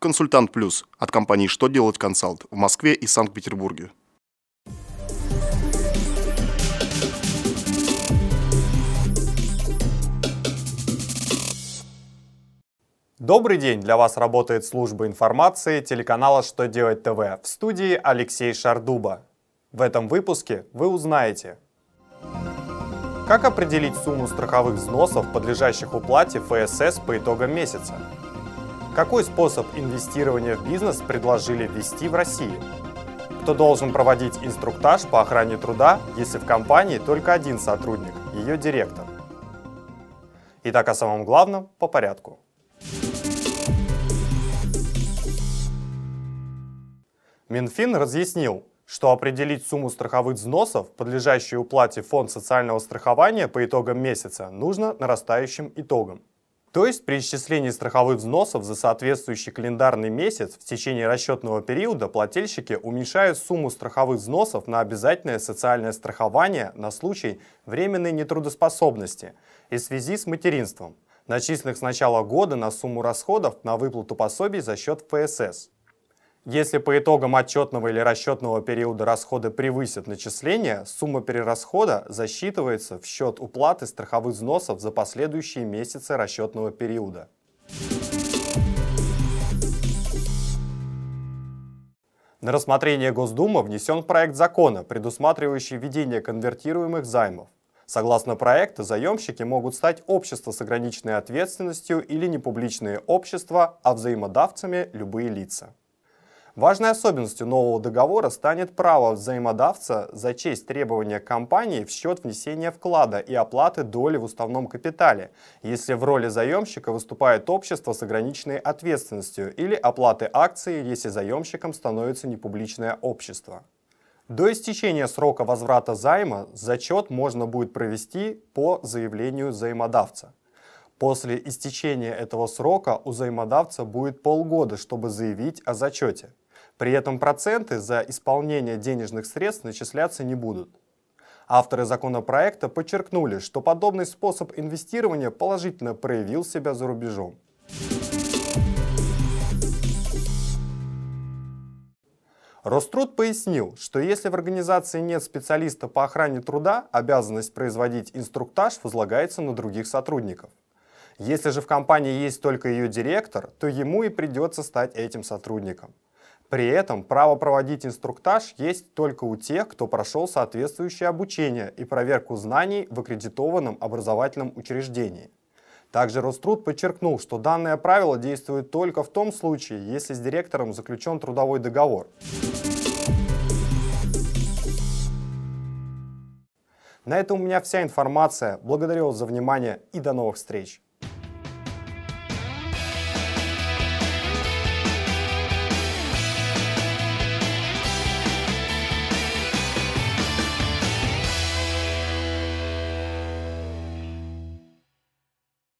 Консультант Плюс от компании «Что делать консалт» в Москве и Санкт-Петербурге. Добрый день! Для вас работает служба информации телеканала «Что делать ТВ» в студии Алексей Шардуба. В этом выпуске вы узнаете, как определить сумму страховых взносов, подлежащих уплате ФСС по итогам месяца? Какой способ инвестирования в бизнес предложили ввести в России? Кто должен проводить инструктаж по охране труда, если в компании только один сотрудник, ее директор? Итак, о самом главном по порядку. Минфин разъяснил, что определить сумму страховых взносов, подлежащую уплате фонд социального страхования по итогам месяца, нужно нарастающим итогом. То есть при исчислении страховых взносов за соответствующий календарный месяц в течение расчетного периода плательщики уменьшают сумму страховых взносов на обязательное социальное страхование на случай временной нетрудоспособности и в связи с материнством, начисленных с начала года на сумму расходов на выплату пособий за счет ПСС. Если по итогам отчетного или расчетного периода расходы превысят начисления, сумма перерасхода засчитывается в счет уплаты страховых взносов за последующие месяцы расчетного периода. На рассмотрение Госдумы внесен проект закона, предусматривающий введение конвертируемых займов. Согласно проекту, заемщики могут стать общества с ограниченной ответственностью или непубличные общества, а взаимодавцами – любые лица. Важной особенностью нового договора станет право взаимодавца зачесть требования компании в счет внесения вклада и оплаты доли в уставном капитале, если в роли заемщика выступает общество с ограниченной ответственностью или оплаты акций, если заемщиком становится непубличное общество. До истечения срока возврата займа зачет можно будет провести по заявлению взаимодавца. После истечения этого срока у взаимодавца будет полгода, чтобы заявить о зачете. При этом проценты за исполнение денежных средств начисляться не будут. Авторы законопроекта подчеркнули, что подобный способ инвестирования положительно проявил себя за рубежом. Роструд пояснил, что если в организации нет специалиста по охране труда, обязанность производить инструктаж возлагается на других сотрудников. Если же в компании есть только ее директор, то ему и придется стать этим сотрудником. При этом право проводить инструктаж есть только у тех, кто прошел соответствующее обучение и проверку знаний в аккредитованном образовательном учреждении. Также Роструд подчеркнул, что данное правило действует только в том случае, если с директором заключен трудовой договор. На этом у меня вся информация. Благодарю вас за внимание и до новых встреч!